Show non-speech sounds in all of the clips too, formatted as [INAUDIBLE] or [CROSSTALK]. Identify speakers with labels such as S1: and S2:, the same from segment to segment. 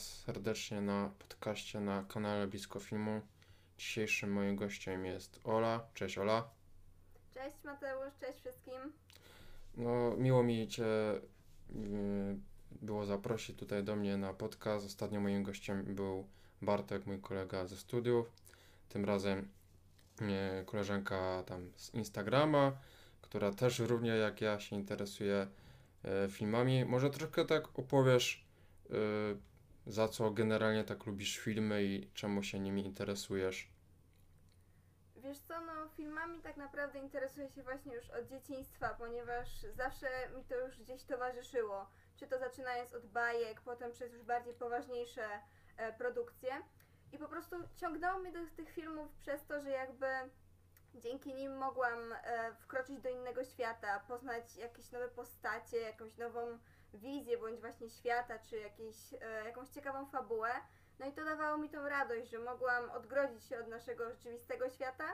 S1: Was serdecznie na podcaście na kanale Blisko Filmu. Dzisiejszym moim gościem jest Ola. Cześć Ola.
S2: Cześć Mateusz, cześć wszystkim.
S1: No, miło mi Cię yy, było zaprosić tutaj do mnie na podcast. Ostatnio moim gościem był Bartek, mój kolega ze studiów. Tym razem yy, koleżanka tam z Instagrama, która też równie jak ja się interesuje yy, filmami. Może troszkę tak opowiesz, za co generalnie tak lubisz filmy i czemu się nimi interesujesz.
S2: Wiesz co, no filmami tak naprawdę interesuję się właśnie już od dzieciństwa, ponieważ zawsze mi to już gdzieś towarzyszyło. Czy to zaczynając od bajek, potem przez już bardziej poważniejsze e, produkcje. I po prostu ciągnęło mnie do tych filmów przez to, że jakby dzięki nim mogłam e, wkroczyć do innego świata, poznać jakieś nowe postacie, jakąś nową wizję bądź właśnie świata, czy jakieś, e, jakąś ciekawą fabułę. No i to dawało mi tą radość, że mogłam odgrodzić się od naszego rzeczywistego świata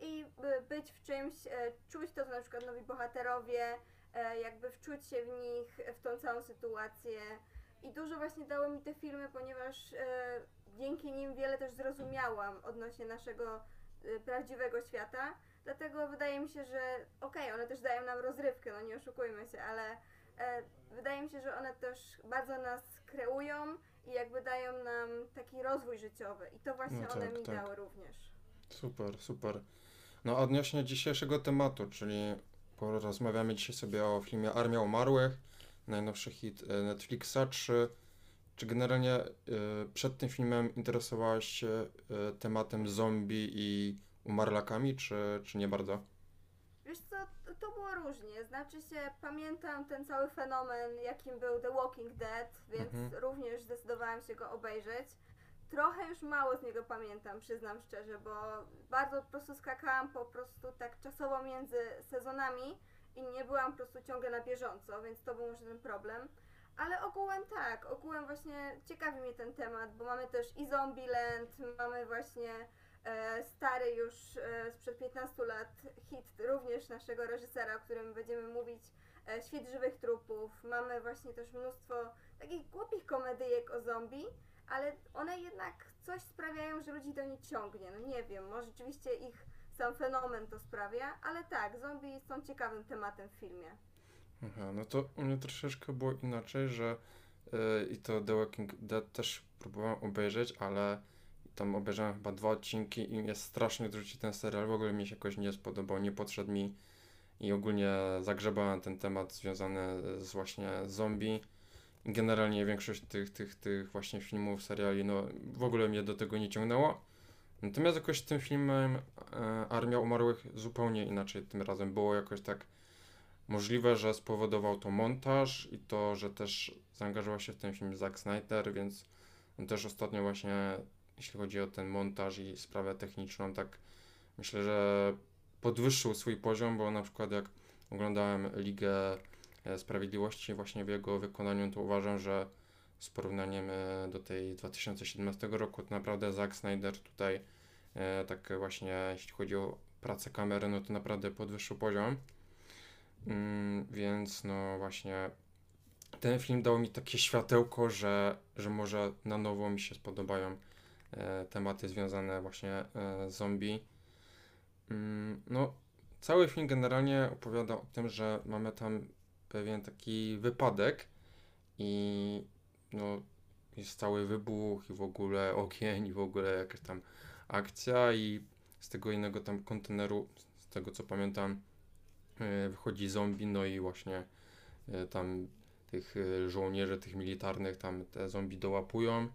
S2: i by- być w czymś, e, czuć to, co na przykład nowi bohaterowie, e, jakby wczuć się w nich, w tą całą sytuację. I dużo właśnie dały mi te filmy, ponieważ e, dzięki nim wiele też zrozumiałam odnośnie naszego e, prawdziwego świata. Dlatego wydaje mi się, że okej, one też dają nam rozrywkę, no nie oszukujmy się, ale e, wydaje mi się, że one też bardzo nas kreują i jakby dają nam taki rozwój życiowy. I to właśnie
S1: No
S2: one
S1: tak,
S2: mi
S1: tak.
S2: dały również.
S1: Super, super. No odnośnie dzisiejszego tematu, czyli porozmawiamy dzisiaj sobie o filmie Armia Umarłych, najnowszy hit e, Netflixa. Czy, czy generalnie e, przed tym filmem interesowałaś się e, tematem zombie i umarlakami, czy, czy nie bardzo?
S2: To, było różnie. Znaczy się, pamiętam ten cały fenomen, jakim był The Walking Dead, więc
S1: Mhm.
S2: również zdecydowałam się go obejrzeć. Trochę już mało z niego pamiętam, przyznam szczerze, bo bardzo po prostu skakałam po prostu tak czasowo między sezonami i nie byłam po prostu ciągle na bieżąco, więc to był może ten problem. Ale ogółem tak, ogółem właśnie ciekawi mnie ten temat, bo mamy też i Zombieland, mamy właśnie stary już e, sprzed 15 lat hit również naszego reżysera, o którym będziemy mówić, e, Świat żywych trupów. Mamy właśnie też mnóstwo takich głupich komedyjek o zombie, ale one jednak coś sprawiają, że ludzi do nich ciągnie. No nie wiem, może rzeczywiście ich sam fenomen to sprawia, ale tak, zombie są ciekawym tematem w filmie.
S1: Aha, no to u mnie troszeczkę było inaczej, że e, i to The Walking Dead też próbowałem obejrzeć, ale tam obejrzałem chyba dwa odcinki i mnie strasznie odrzucił ten serial, w ogóle mi się jakoś nie spodobał, nie podszedł mi i ogólnie zagrzebałem ten temat związany z właśnie zombie i generalnie większość tych, tych, tych właśnie filmów, seriali, no w ogóle mnie do tego nie ciągnęło. Natomiast jakoś tym filmem e, Armia Umarłych zupełnie inaczej tym razem było jakoś tak Możliwe, że spowodował to montaż i to, że też zaangażował się w ten film Zack Snyder, więc on też ostatnio właśnie, jeśli chodzi o ten montaż i sprawę techniczną, tak myślę, że podwyższył swój poziom, bo na przykład jak oglądałem Ligę e, Sprawiedliwości właśnie w jego wykonaniu, to uważam, że z porównaniem e, do tej 2017 roku, to naprawdę Zack Snyder tutaj e, tak właśnie, jeśli chodzi o pracę kamery, no to naprawdę podwyższył poziom. Mm, więc no właśnie ten film dał mi takie światełko, że, że może na nowo mi się spodobają tematy związane właśnie e, z zombie. Mm, no, cały film generalnie opowiada o tym, że mamy tam pewien taki wypadek i no, jest cały wybuch i w ogóle ogień i w ogóle jakaś tam akcja i z tego innego tam konteneru, z tego co pamiętam, e, wychodzi zombie, no i właśnie e, tam tych e, żołnierzy, tych militarnych tam te zombie dołapują.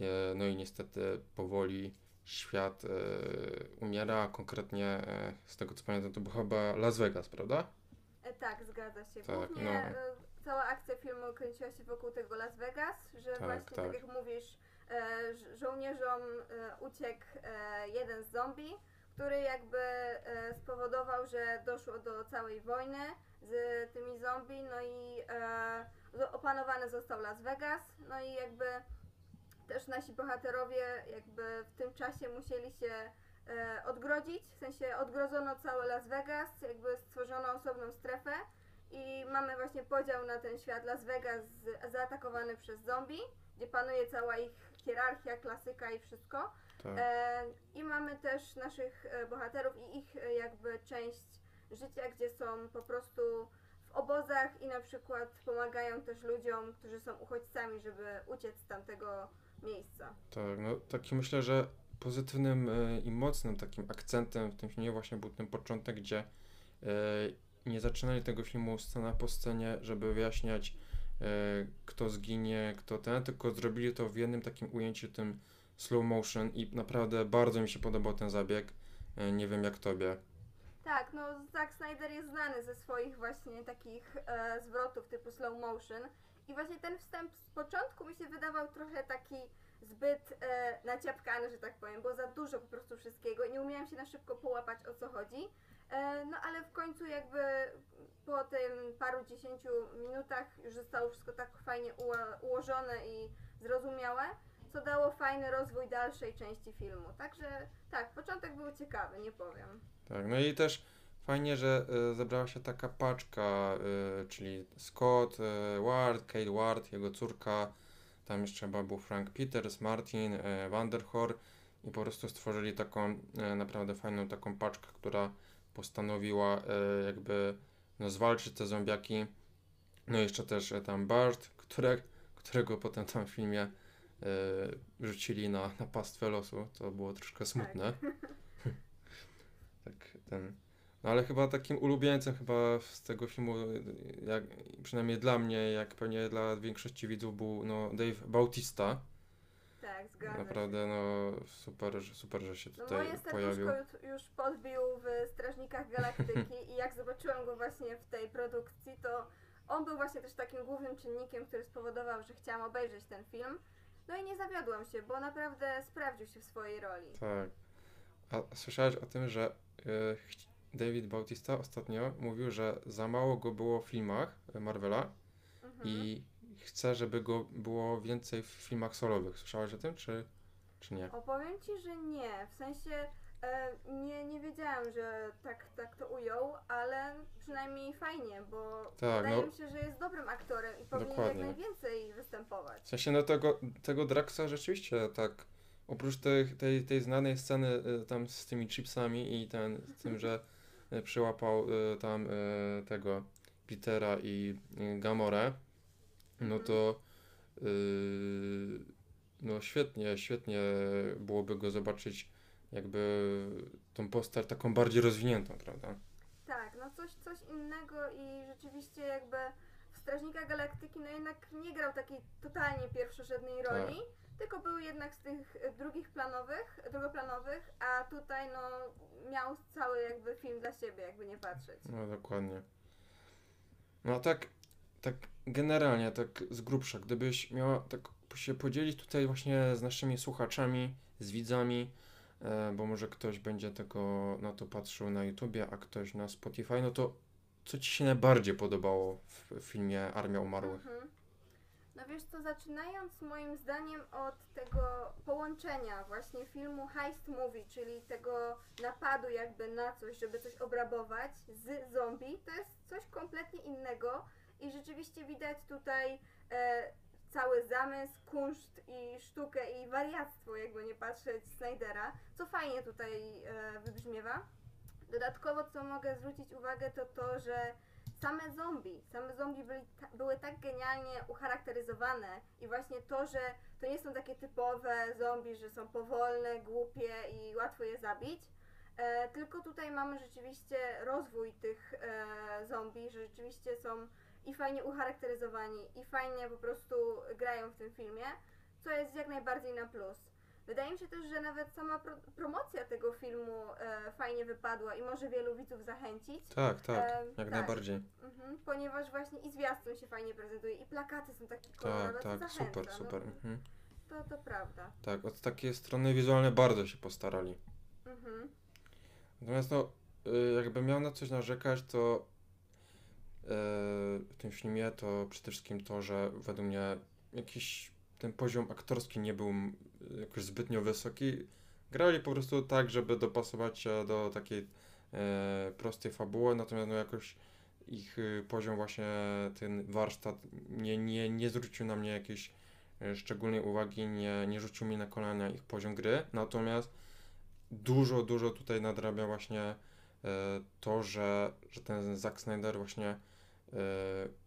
S1: E, No i niestety powoli świat e, umiera, konkretnie e, z tego co pamiętam to był chyba Las Vegas, prawda?
S2: Tak, zgadza się.
S1: Tak,
S2: Głównie
S1: no.
S2: cała akcja filmu kręciła się wokół tego Las Vegas, że
S1: Tak,
S2: właśnie tak,
S1: tak.
S2: jak mówisz, żołnierzom uciekł jeden z zombie, który jakby spowodował, że doszło do całej wojny z tymi zombie, no i opanowany został Las Vegas, no i jakby też nasi bohaterowie jakby w tym czasie musieli się e, odgrodzić, w sensie odgrodzono całe Las Vegas, jakby stworzono osobną strefę i mamy właśnie podział na ten świat Las Vegas zaatakowany przez zombie, gdzie panuje cała ich hierarchia, klasyka i wszystko.
S1: Tak.
S2: E, I mamy też naszych e, bohaterów i ich e, jakby część życia, gdzie są po prostu w obozach i na przykład pomagają też ludziom, którzy są uchodźcami, żeby uciec z tamtego miejsca.
S1: Tak, no taki myślę, że pozytywnym e, i mocnym takim akcentem w tym filmie właśnie był ten początek, gdzie e, nie zaczynali tego filmu scena po scenie, żeby wyjaśniać e, kto zginie, kto ten, tylko zrobili to w jednym takim ujęciu, tym slow motion i naprawdę bardzo mi się podobał ten zabieg. Nie wiem jak tobie.
S2: Tak, no Zack Snyder jest znany ze swoich właśnie takich e, zwrotów typu slow motion i właśnie ten wstęp z początku mi się wydawał trochę taki zbyt e, naciapkany, że tak powiem, bo za dużo po prostu wszystkiego i nie umiałam się na szybko połapać o co chodzi. E, no ale w końcu jakby po tym paru dziesięciu minutach już zostało wszystko tak fajnie ułożone i zrozumiałe, co dało fajny rozwój dalszej części filmu. Także tak, początek był ciekawy, nie powiem.
S1: Tak, no i też fajnie, że e, zebrała się taka paczka, e, czyli Scott e, Ward, Kate Ward, jego córka, tam jeszcze chyba był Frank Peters, Martin, Vanderhor i po prostu stworzyli taką naprawdę fajną taką paczkę, która postanowiła jakby no, zwalczyć te zombiaki. No i jeszcze też tam Bart, które, którego potem tam w filmie e, rzucili na, na pastwę losu, to było troszkę smutne. Tak, [LAUGHS] ten. No ale chyba takim ulubieńcem chyba z tego filmu, jak, przynajmniej dla mnie, jak pewnie dla większości widzów był no, Dave Bautista.
S2: Tak, zgadzam się.
S1: Naprawdę no super, super, że się
S2: No
S1: tutaj
S2: moje
S1: pojawił.
S2: już, już podbił w Strażnikach Galaktyki i jak zobaczyłam go właśnie w tej produkcji, to on był właśnie też takim głównym czynnikiem, który spowodował, że chciałam obejrzeć ten film. No i nie zawiodłam się, bo naprawdę sprawdził się w swojej roli.
S1: Tak. A słyszałeś o tym, że y, chci- David Bautista ostatnio mówił, że za mało go było w filmach Marvela
S2: Mhm.
S1: i chce, żeby go było więcej w filmach solowych. Słyszałeś o tym, czy, czy nie?
S2: Opowiem ci, że nie. W sensie e, nie, nie wiedziałam, że tak, tak to ujął, ale przynajmniej fajnie, bo
S1: Tak,
S2: wydaje
S1: no-
S2: mi się, że jest dobrym aktorem i powinien
S1: Dokładnie.
S2: jak najwięcej występować.
S1: W sensie no tego, tego Draxa rzeczywiście tak oprócz tej, tej, tej znanej sceny y, tam z tymi chipsami i ten, z tym, że przyłapał y, tam y, tego Petera i Gamorę, no
S2: Mhm.
S1: to no świetnie, świetnie byłoby go zobaczyć jakby tą postać taką bardziej rozwiniętą, prawda?
S2: Tak, no coś, coś innego i rzeczywiście jakby w Strażnikach Galaktyki no jednak nie grał takiej totalnie pierwszorzędnej
S1: Tak.
S2: roli, tylko był jednak z tych e, drugich planowych, drugoplanowych, a tutaj no miał cały jakby film dla siebie, jakby nie patrzeć.
S1: No dokładnie. No a tak, tak generalnie, tak z grubsza, gdybyś miała tak się podzielić tutaj właśnie z naszymi słuchaczami, z widzami, e, bo może ktoś będzie tego na to patrzył na YouTubie, a ktoś na Spotify, no to co Ci się najbardziej podobało w, filmie Armia Umarłych?
S2: Mhm. No wiesz co, zaczynając moim zdaniem od tego połączenia właśnie filmu Heist Movie, czyli tego napadu jakby na coś, żeby coś obrabować z zombie, to jest coś kompletnie innego i rzeczywiście widać tutaj e, cały zamysł, kunszt i sztukę i wariactwo, jakby nie patrzeć Snydera, co fajnie tutaj e, wybrzmiewa. Dodatkowo, co mogę zwrócić uwagę, to to, że same zombie, same zombie byli były tak genialnie ucharakteryzowane i właśnie to, że to nie są takie typowe zombie, że są powolne, głupie i łatwo je zabić, e, tylko tutaj mamy rzeczywiście rozwój tych e, zombie, że rzeczywiście są i fajnie ucharakteryzowani i fajnie po prostu grają w tym filmie, co jest jak najbardziej na plus. Wydaje mi się też, że nawet sama pro, promocja tego filmu e, fajnie wypadła i może wielu widzów zachęcić.
S1: Tak, tak,
S2: Em,
S1: jak
S2: tak.
S1: najbardziej.
S2: Mhm, ponieważ właśnie i zwiastun się fajnie prezentuje, i plakaty są takie kolorowe,
S1: Tak, tak,
S2: zachęca.
S1: super, super.
S2: No,
S1: Mhm.
S2: to, to prawda.
S1: Tak, od takiej strony wizualnej bardzo się postarali.
S2: Mhm.
S1: Natomiast no, y, jakbym miał na coś narzekać, to y, w tym filmie to przede wszystkim to, że według mnie jakiś ten poziom aktorski nie był jakoś zbytnio wysoki. Grali po prostu tak, żeby dopasować się do takiej e, prostej fabuły, natomiast no jakoś ich y, poziom właśnie, ten warsztat nie, nie, nie zwrócił na mnie jakiejś y, szczególnej uwagi, nie, nie rzucił mi na kolana ich poziom gry, natomiast dużo, dużo tutaj nadrabia właśnie e, to, że, że ten Zack Snyder właśnie e,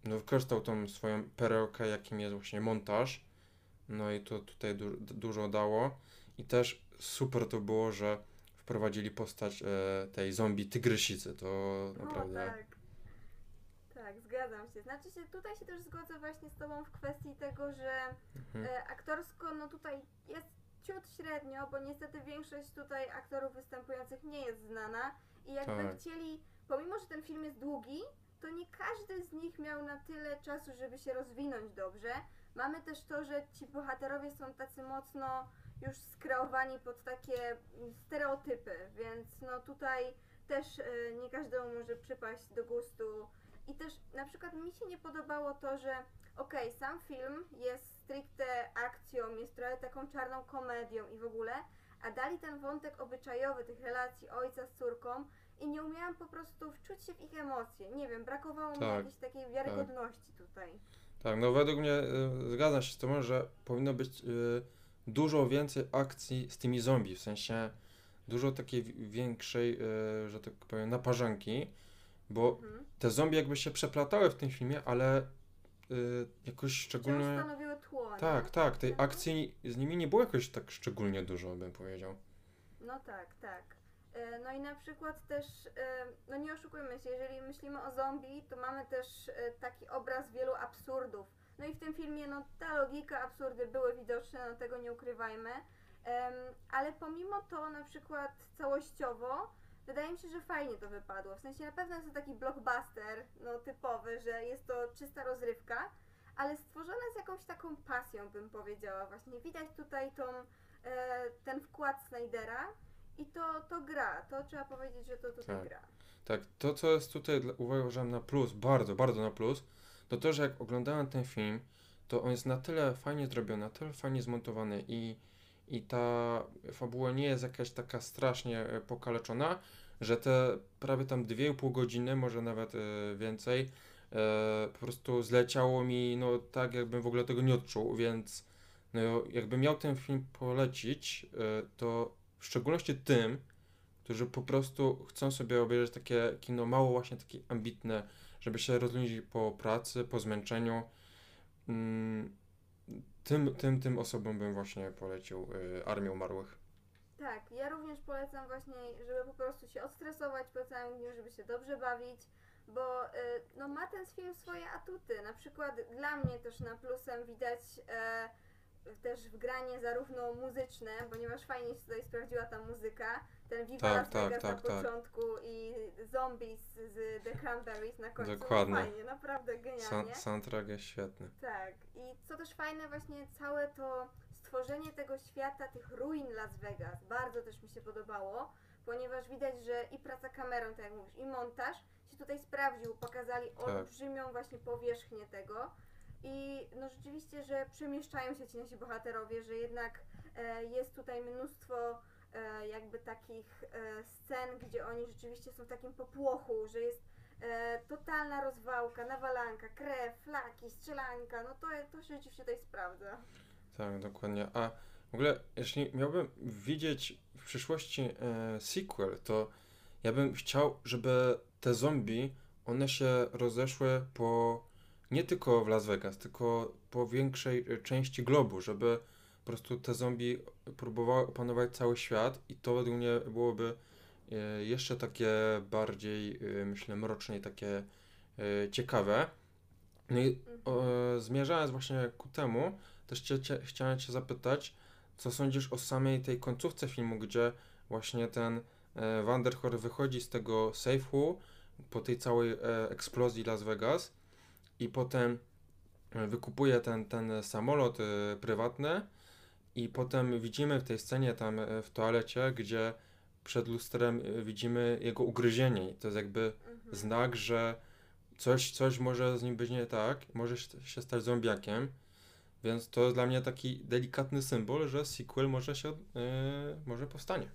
S1: no, wykorzystał tą swoją perełkę, jakim jest właśnie montaż, no i to tutaj du dużo dało i też super to było, że wprowadzili postać e, tej zombie tygrysicy, to naprawdę...
S2: O, tak. Tak, zgadzam się. Znaczy się, tutaj się też zgodzę właśnie z Tobą w kwestii tego, że
S1: Mhm.
S2: e, aktorsko, no tutaj jest ciut średnio, bo niestety większość tutaj aktorów występujących nie jest znana i jakby
S1: Tak.
S2: chcieli, pomimo że ten film jest długi, to nie każdy z nich miał na tyle czasu, żeby się rozwinąć dobrze. Mamy też to, że ci bohaterowie są tacy mocno już skreowani pod takie stereotypy, więc no tutaj też e, nie każdemu może przypaść do gustu. I też na przykład mi się nie podobało to, że okej, sam film jest stricte akcją, jest trochę taką czarną komedią i w ogóle, a dali ten wątek obyczajowy tych relacji ojca z córką i nie umiałam po prostu wczuć się w ich emocje. Nie wiem, brakowało mi
S1: Tak,
S2: jakiejś takiej wiarygodności tutaj.
S1: Tak, no według mnie y, zgadzam się z tym, że powinno być y, dużo więcej akcji z tymi zombie, w sensie dużo takiej wi- większej, y, że tak powiem, naparzanki, bo
S2: Mhm.
S1: te zombie jakby się przeplatały w tym filmie, ale y, jakoś szczególnie...
S2: stanowiły tło, nie?
S1: Tak, tak, tej
S2: Mhm.
S1: akcji z nimi nie było jakoś tak szczególnie dużo, bym powiedział.
S2: No tak, tak. E, No i na przykład też, e, no nie oszukujmy się, jeżeli myślimy o zombie, to mamy też e, taki obraz wielu absurdów. No i w tym filmie, no ta logika, absurdy były widoczne, no tego nie ukrywajmy. Ale pomimo to, na przykład całościowo, wydaje mi się, że fajnie to wypadło. W sensie na pewno jest to taki blockbuster, no typowy, że jest to czysta rozrywka, ale stworzona z jakąś taką pasją, bym powiedziała. Właśnie widać tutaj tą, ten wkład Snydera i to, to gra. To trzeba powiedzieć, że to tutaj
S1: Tak.
S2: gra.
S1: Tak, to co jest tutaj, uważam na plus, bardzo, bardzo na plus, to to, że jak oglądałem ten film, to on jest na tyle fajnie zrobiony, na tyle fajnie zmontowany i, i ta fabuła nie jest jakaś taka strasznie e, pokaleczona, że te prawie tam 2,5 godziny, może nawet e, więcej, e, po prostu zleciało mi, no tak jakbym w ogóle tego nie odczuł, więc no, jakbym miał ten film polecić, to w szczególności tym, którzy po prostu chcą sobie obejrzeć takie kino mało właśnie takie ambitne, żeby się rozluźnić po pracy, po zmęczeniu. Mm, tym, tym, tym osobom bym właśnie polecił y, Armię Umarłych.
S2: Tak, ja również polecam właśnie, żeby po prostu się odstresować po całym dniu, żeby się dobrze bawić, bo y, no, ma ten film swoje atuty. Na przykład dla mnie też na plusem widać e, też wgranie zarówno muzyczne, ponieważ fajnie się tutaj sprawdziła ta muzyka, ten Viva
S1: Tak, tak, tak,
S2: na
S1: tak.
S2: początku i Zombies z The Cranberries na końcu.
S1: Dokładnie.
S2: Fajnie, naprawdę genialnie.
S1: Sa- soundtrack jest świetny.
S2: Tak, i co też fajne, właśnie całe to stworzenie tego świata, tych ruin Las Vegas, bardzo też mi się podobało, ponieważ widać, że i praca kamerą, tak jak mówisz, i montaż się tutaj sprawdził, pokazali olbrzymią właśnie powierzchnię tego i no rzeczywiście, że przemieszczają się ci nasi bohaterowie, że jednak e, jest tutaj mnóstwo e, jakby takich e, scen, gdzie oni rzeczywiście są w takim popłochu, że jest e, totalna rozwałka, nawalanka, krew, flaki, strzelanka, no to, to się rzeczywiście tutaj sprawdza.
S1: Tak, dokładnie. A w ogóle, jeśli miałbym widzieć w przyszłości e, sequel, to ja bym chciał, żeby te zombie, one się rozeszły po nie tylko w Las Vegas, tylko po większej e, części globu, żeby po prostu te zombie próbowały opanować cały świat i to według mnie byłoby e, jeszcze takie bardziej, e, myślę, mroczne i takie ciekawe. No i e, zmierzając właśnie ku temu, też cię, cię, chciałem Cię zapytać, co sądzisz o samej tej końcówce filmu, gdzie właśnie ten e, Vanderhor wychodzi z tego safe'u po tej całej e, eksplozji Las Vegas i potem e, wykupuje ten, ten samolot e, prywatny i potem widzimy w tej scenie tam e, w toalecie, gdzie przed lustrem widzimy jego ugryzienie i to jest jakby
S2: Mhm.
S1: znak, że coś, coś może z nim być nie tak, może się- stać zombiakiem, więc to jest dla mnie taki delikatny symbol, że sequel może się, yy, może powstanie.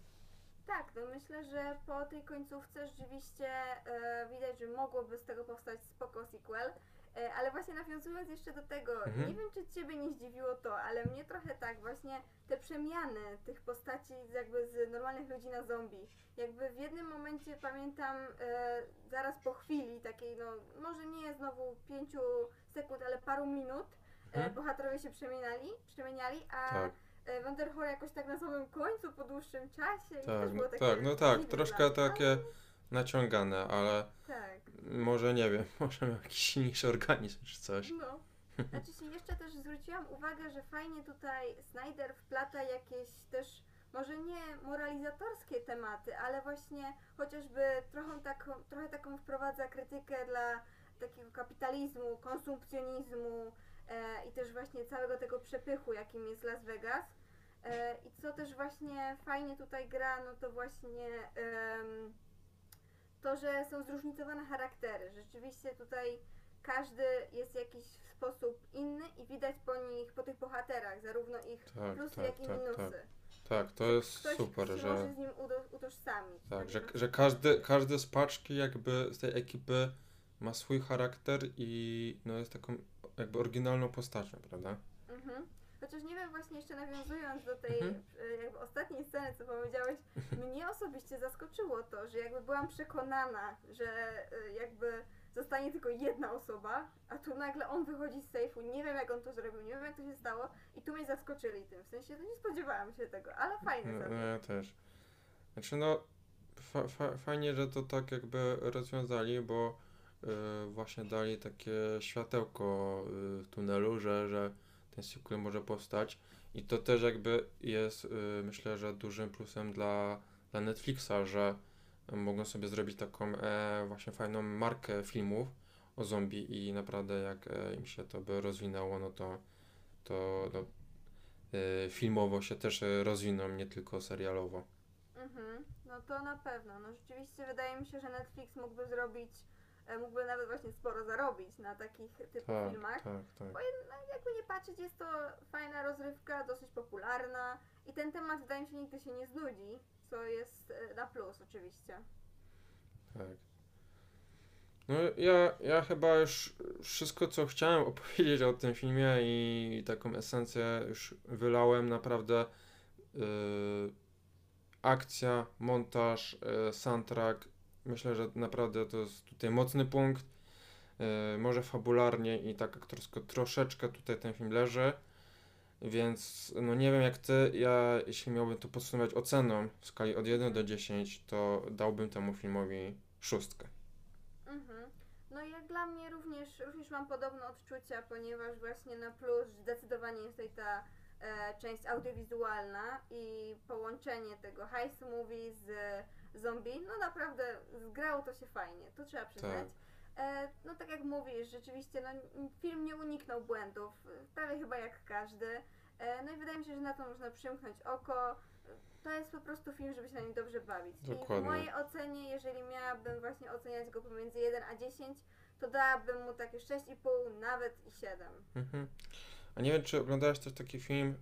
S2: Tak, no myślę, że po tej końcówce rzeczywiście e, widać, że mogłoby z tego powstać spoko sequel. E, ale właśnie nawiązując jeszcze do tego,
S1: Mhm.
S2: nie wiem czy Ciebie nie zdziwiło to, ale mnie trochę tak, właśnie te przemiany tych postaci jakby z normalnych ludzi na zombie. Jakby w jednym momencie pamiętam e, zaraz po chwili takiej, no może nie znowu pięciu sekund, ale paru minut, e,
S1: Mhm.
S2: bohaterowie się przemieniali, przemieniali, a
S1: Tak.
S2: e, jakoś tak na samym końcu, po dłuższym czasie. i
S1: Tak,
S2: też było
S1: no
S2: takie
S1: tak, no tak, troszkę takie naciągane, ale może nie wiem, [LAUGHS] może miał jakiś silniejszy organizm czy coś.
S2: no. Znaczy się jeszcze też zwróciłam uwagę, że fajnie tutaj Snyder wplata jakieś też, może nie moralizatorskie tematy, ale właśnie chociażby trochę taką, trochę taką wprowadza krytykę dla takiego kapitalizmu, konsumpcjonizmu e, i też właśnie całego tego przepychu, jakim jest Las Vegas. E, I co też właśnie fajnie tutaj gra, no to właśnie em, to, że są zróżnicowane charaktery. Rzeczywiście tutaj każdy jest w jakiś sposób inny i widać po nich, po tych bohaterach, zarówno ich
S1: Tak,
S2: plusy,
S1: tak,
S2: jak i
S1: tak,
S2: minusy.
S1: tak. Tak, to jest
S2: Ktoś
S1: super,
S2: się
S1: że
S2: może z nim utożsamić.
S1: tak, że, że każdy, każdy z paczki jakby z tej ekipy ma swój charakter i no jest taką jakby oryginalną postacią, prawda?
S2: Chociaż nie wiem, właśnie jeszcze nawiązując do tej
S1: Mhm.
S2: e, jakby ostatniej sceny, co powiedziałeś, mnie osobiście zaskoczyło to, że jakby byłam przekonana, że e, jakby zostanie tylko jedna osoba, a tu nagle on wychodzi z sejfu, nie wiem jak on to zrobił, nie wiem jak to się stało i tu mnie zaskoczyli tym, w sensie no nie spodziewałam się tego, ale fajne
S1: No, no ja też. Znaczy no fa, fa, fajnie, że to tak jakby rozwiązali, bo y, właśnie dali takie światełko y, w tunelu, że, że ten sequel może powstać i to też jakby jest y, myślę, że dużym plusem dla, dla Netflixa, że mogą sobie zrobić taką e, właśnie fajną markę filmów o zombie i naprawdę jak e, im się to by rozwinęło, no to to no, y, filmowo się też rozwiną, nie tylko serialowo.
S2: Mhm. No to na pewno. No rzeczywiście wydaje mi się, że Netflix mógłby zrobić, mógłby nawet właśnie sporo zarobić na takich typu
S1: Tak,
S2: filmach.
S1: tak, tak.
S2: No, jakby nie patrzeć, jest to fajna rozrywka, dosyć popularna i ten temat wydaje mi się nigdy się nie znudzi, co jest e, na plus oczywiście.
S1: tak. No ja, ja chyba już wszystko, co chciałem [LAUGHS] opowiedzieć o tym filmie i taką esencję już wylałem. Naprawdę y, akcja, montaż, y, soundtrack. Myślę, że naprawdę to jest tutaj mocny punkt. Y, może fabularnie i tak aktorsko troszeczkę tutaj ten film leży. Więc no nie wiem jak ty, ja jeśli miałbym to podsumować oceną w skali od 1 do 10, to dałbym temu filmowi szóstkę.
S2: Mhm. No jak dla mnie również, również mam podobne odczucia, ponieważ właśnie na plus zdecydowanie jest tutaj ta część audiowizualna i połączenie tego heist movie z zombie, no naprawdę zgrało to się fajnie, to trzeba przyznać. E, no tak jak mówisz, rzeczywiście no, film nie uniknął błędów, e, prawie chyba jak każdy. E, no i wydaje mi się, że na to można przymknąć oko. To jest po prostu film, żeby się na nim dobrze bawić. I w
S1: Dokładnie.
S2: mojej ocenie, jeżeli miałabym właśnie oceniać go pomiędzy 1 a 10, to dałabym mu takie 6,5, nawet i 7.
S1: Mhm. A nie wiem, czy oglądałeś też taki film,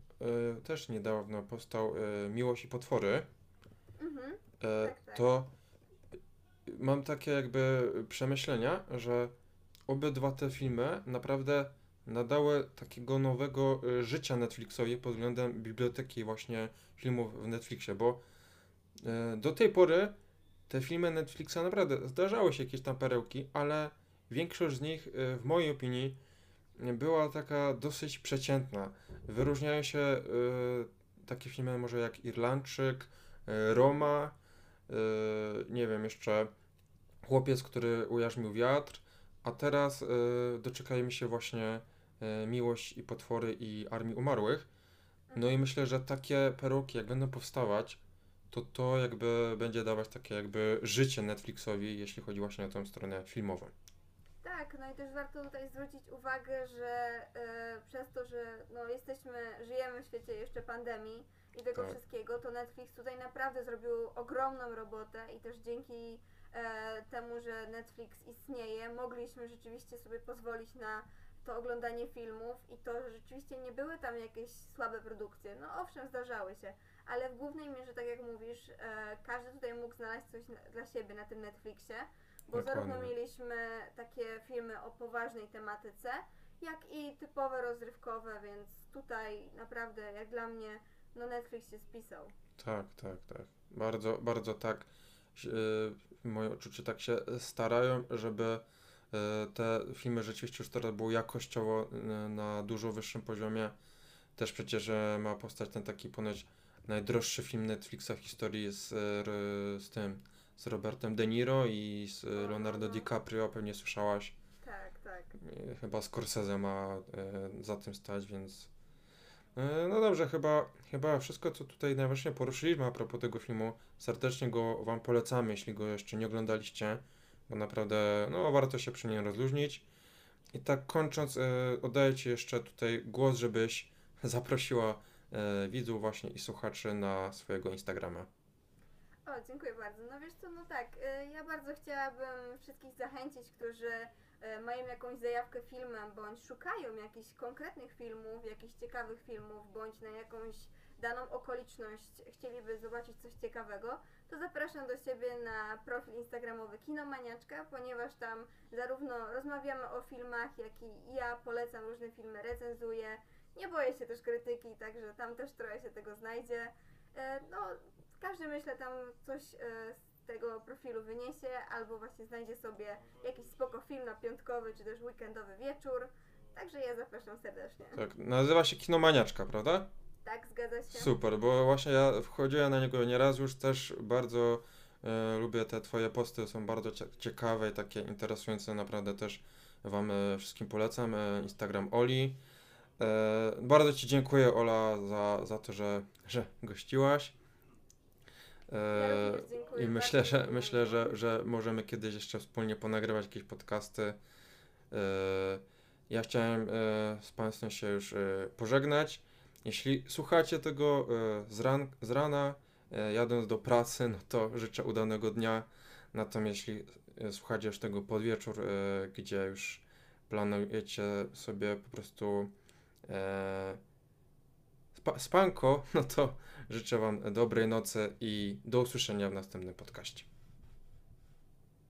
S1: y, też niedawno powstał, y, Miłość i potwory.
S2: Mhm.
S1: E,
S2: Tak, tak.
S1: To mam takie jakby przemyślenia, że obydwa te filmy naprawdę nadały takiego nowego y, życia Netflixowi pod względem biblioteki właśnie filmów w Netflixie, bo y, do tej pory te filmy Netflixa naprawdę zdarzały się jakieś tam perełki, ale większość z nich y, w mojej opinii była taka dosyć przeciętna. Wyróżniają się y, takie filmy może jak Irlandczyk, y, Roma, y, nie wiem, jeszcze Chłopiec, który ujarzmił wiatr, a teraz y, doczekajmy się właśnie y, Miłość i Potwory i Armii Umarłych. No i myślę, że takie peruki, jak będą powstawać, to to jakby będzie dawać takie jakby życie Netflixowi, jeśli chodzi właśnie o tę stronę filmową.
S2: Tak, no i też warto tutaj zwrócić uwagę, że e, przez to, że no, jesteśmy, żyjemy w świecie jeszcze pandemii i tego
S1: Tak.
S2: wszystkiego, to Netflix tutaj naprawdę zrobił ogromną robotę i też dzięki e, temu, że Netflix istnieje, mogliśmy rzeczywiście sobie pozwolić na to oglądanie filmów i to że rzeczywiście nie były tam jakieś słabe produkcje. No owszem, zdarzały się, ale w głównej mierze, tak jak mówisz, e, każdy tutaj mógł znaleźć coś na, dla siebie na tym Netflixie, bo
S1: Dokładnie.
S2: zarówno mieliśmy takie filmy o poważnej tematyce, jak i typowe rozrywkowe, więc tutaj naprawdę, jak dla mnie, no Netflix się spisał.
S1: Tak, tak, tak. Bardzo, bardzo tak. Yy, moje odczucie tak się starają, żeby yy, te filmy rzeczywiście już teraz były jakościowo yy, na dużo wyższym poziomie. Też przecież ma powstać ten taki ponoć najdroższy film Netflixa w historii z, z tym, z Robertem De Niro i z Leonardo. DiCaprio, pewnie słyszałaś.
S2: Tak, tak.
S1: Yy, Chyba Scorsese ma yy, za tym stać, więc. yy, No dobrze, chyba, chyba wszystko, co tutaj najważniejsze poruszyliśmy a propos tego filmu. Serdecznie go Wam polecamy, jeśli go jeszcze nie oglądaliście, bo naprawdę no, warto się przy nim rozluźnić. I tak kończąc, oddaję Ci jeszcze tutaj głos, żebyś [LAUGHS] zaprosiła widzów właśnie i słuchaczy na swojego Instagrama.
S2: O, dziękuję bardzo. No wiesz co, no tak, y, ja bardzo chciałabym wszystkich zachęcić, którzy y, mają jakąś zajawkę filmem, bądź szukają jakichś konkretnych filmów, jakichś ciekawych filmów, bądź na jakąś daną okoliczność chcieliby zobaczyć coś ciekawego, to zapraszam do siebie na profil instagramowy Kinomaniaczka, ponieważ tam zarówno rozmawiamy o filmach, jak i ja polecam różne filmy, recenzuję. Nie boję się też krytyki, także tam też trochę się tego znajdzie. E, No, każdy myślę tam coś e, z tego profilu wyniesie, albo właśnie znajdzie sobie jakiś spoko film na piątkowy, czy też weekendowy wieczór. Także ja zapraszam serdecznie.
S1: Tak, nazywa się Kinomaniaczka, prawda?
S2: Tak, zgadza się.
S1: Super, bo właśnie ja wchodziłem na niego nieraz już też bardzo e, lubię te twoje posty, są bardzo cie- ciekawe i takie interesujące, naprawdę też wam e, wszystkim polecam. E, Instagram Oli. E, bardzo ci dziękuję Ola za, za to, że, że gościłaś.
S2: Ja dziękuję
S1: I myślę, że myślę, że, że możemy kiedyś jeszcze wspólnie ponagrywać jakieś podcasty. E, Ja chciałem e, z Państwem się już pożegnać. Jeśli słuchacie tego z, ran, z rana, jadąc do pracy, no to życzę udanego dnia. Natomiast jeśli e, słuchacie już tego pod wieczór, e, gdzie już planujecie sobie po prostu e, spanko, no to życzę Wam dobrej nocy i do usłyszenia w następnym podcaście.